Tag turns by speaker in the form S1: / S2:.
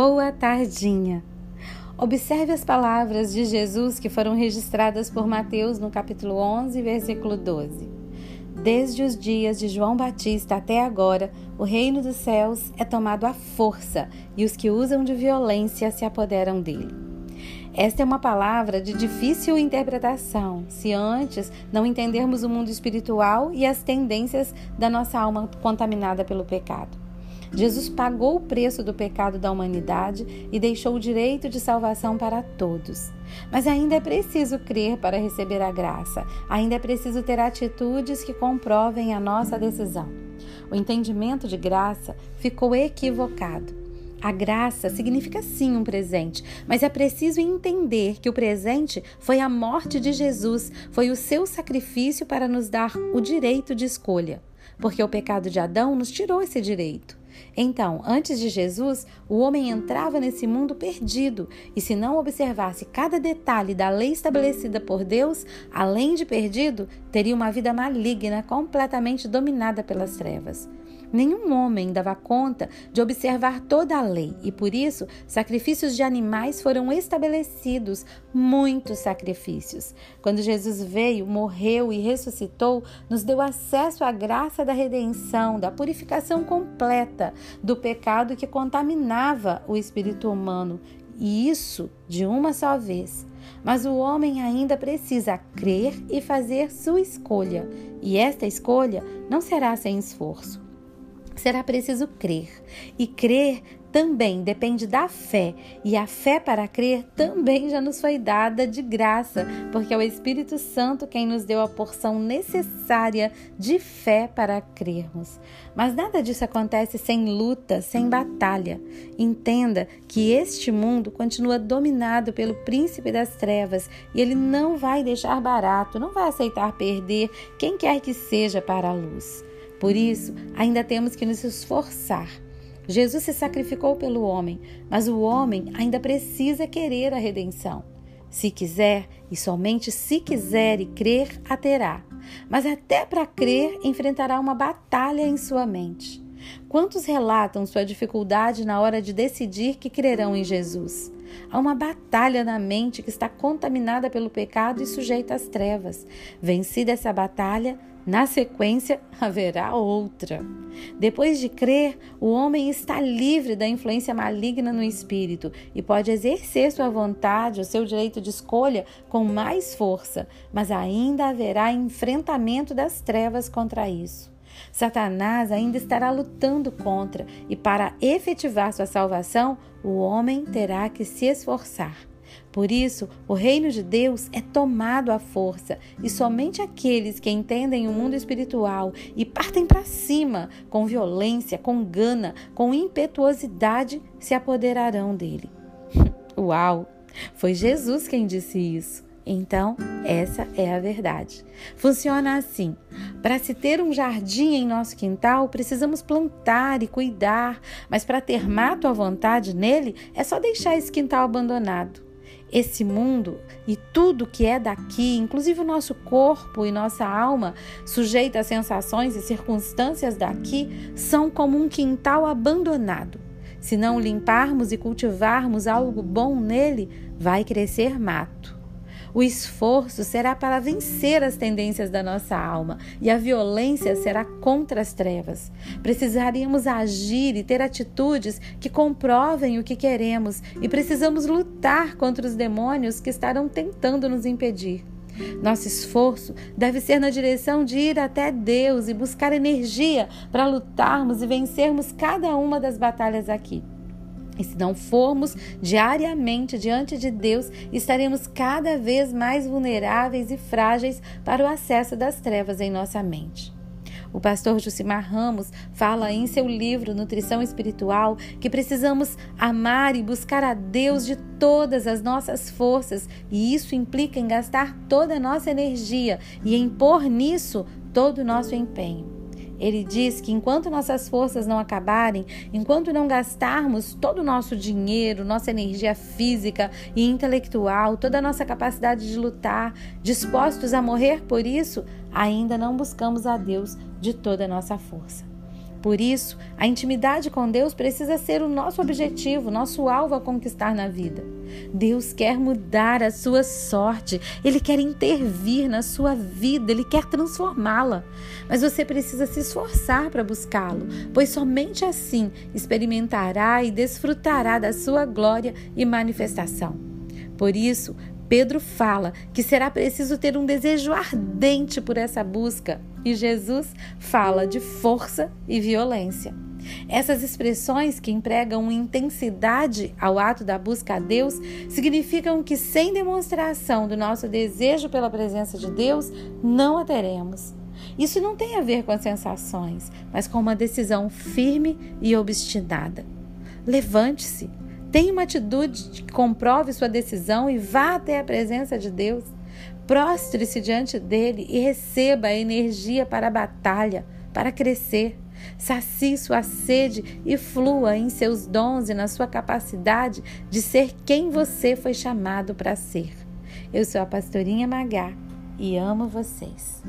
S1: Boa tardinha. Observe as palavras de Jesus que foram registradas por Mateus no capítulo 11, versículo 12. Desde os dias de João Batista até agora, o reino dos céus é tomado à força e os que usam de violência se apoderam dele. Esta é uma palavra de difícil interpretação, se antes não entendermos o mundo espiritual e as tendências da nossa alma contaminada pelo pecado. Jesus pagou o preço do pecado da humanidade e deixou o direito de salvação para todos. Mas ainda é preciso crer para receber a graça, ainda é preciso ter atitudes que comprovem a nossa decisão. O entendimento de graça ficou equivocado. A graça significa sim um presente, mas é preciso entender que o presente foi a morte de Jesus, foi o seu sacrifício para nos dar o direito de escolha, porque o pecado de Adão nos tirou esse direito. Então, antes de Jesus, o homem entrava nesse mundo perdido e, se não observasse cada detalhe da lei estabelecida por Deus, além de perdido, teria uma vida maligna, completamente dominada pelas trevas. Nenhum homem dava conta de observar toda a lei e por isso sacrifícios de animais foram estabelecidos, muitos sacrifícios. Quando Jesus veio, morreu e ressuscitou, nos deu acesso à graça da redenção, da purificação completa do pecado que contaminava o espírito humano, e isso de uma só vez. Mas o homem ainda precisa crer e fazer sua escolha, e esta escolha não será sem esforço será preciso crer. E crer também depende da fé, e a fé para crer também já nos foi dada de graça, porque é o Espírito Santo quem nos deu a porção necessária de fé para crermos. Mas nada disso acontece sem luta, sem batalha. Entenda que este mundo continua dominado pelo príncipe das trevas e ele não vai deixar barato, não vai aceitar perder quem quer que seja para a luz. Por isso, ainda temos que nos esforçar. Jesus se sacrificou pelo homem, mas o homem ainda precisa querer a redenção. Se quiser, e somente se quiser e crer, a terá. Mas até para crer, enfrentará uma batalha em sua mente. Quantos relatam sua dificuldade na hora de decidir que crerão em Jesus? Há uma batalha na mente que está contaminada pelo pecado e sujeita às trevas. Vencida essa batalha, na sequência, haverá outra. Depois de crer, o homem está livre da influência maligna no espírito e pode exercer sua vontade, o seu direito de escolha com mais força, mas ainda haverá enfrentamento das trevas contra isso. Satanás ainda estará lutando contra, e para efetivar sua salvação, o homem terá que se esforçar. Por isso, o reino de Deus é tomado à força, e somente aqueles que entendem o mundo espiritual e partem para cima com violência, com gana, com impetuosidade se apoderarão dele. Uau! Foi Jesus quem disse isso. Então, essa é a verdade. Funciona assim: para se ter um jardim em nosso quintal, precisamos plantar e cuidar, mas para ter mato à vontade nele, é só deixar esse quintal abandonado. Esse mundo e tudo que é daqui, inclusive o nosso corpo e nossa alma, sujeito às sensações e circunstâncias daqui, são como um quintal abandonado. Se não limparmos e cultivarmos algo bom nele, vai crescer mato. O esforço será para vencer as tendências da nossa alma e a violência será contra as trevas. Precisaríamos agir e ter atitudes que comprovem o que queremos e precisamos lutar contra os demônios que estarão tentando nos impedir. Nosso esforço deve ser na direção de ir até Deus e buscar energia para lutarmos e vencermos cada uma das batalhas aqui. E se não formos diariamente diante de Deus, estaremos cada vez mais vulneráveis e frágeis para o acesso das trevas em nossa mente. O pastor Jucimar Ramos fala em seu livro Nutrição Espiritual que precisamos amar e buscar a Deus de todas as nossas forças, e isso implica em gastar toda a nossa energia e em pôr nisso todo o nosso empenho. Ele diz que enquanto nossas forças não acabarem, enquanto não gastarmos todo o nosso dinheiro, nossa energia física e intelectual, toda a nossa capacidade de lutar, dispostos a morrer por isso, ainda não buscamos a Deus de toda a nossa força. Por isso, a intimidade com Deus precisa ser o nosso objetivo, nosso alvo a conquistar na vida. Deus quer mudar a sua sorte, Ele quer intervir na sua vida, Ele quer transformá-la. Mas você precisa se esforçar para buscá-lo, pois somente assim experimentará e desfrutará da sua glória e manifestação. Por isso, Pedro fala que será preciso ter um desejo ardente por essa busca, e Jesus fala de força e violência. Essas expressões que empregam intensidade ao ato da busca a Deus significam que, sem demonstração do nosso desejo pela presença de Deus, não a teremos. Isso não tem a ver com as sensações, mas com uma decisão firme e obstinada. Levante-se, Tenha uma atitude que comprove sua decisão e vá até a presença de Deus. Prostre-se diante dele e receba a energia para a batalha, para crescer. Sacie sua sede e flua em seus dons e na sua capacidade de ser quem você foi chamado para ser. Eu sou a pastorinha Magá e amo vocês.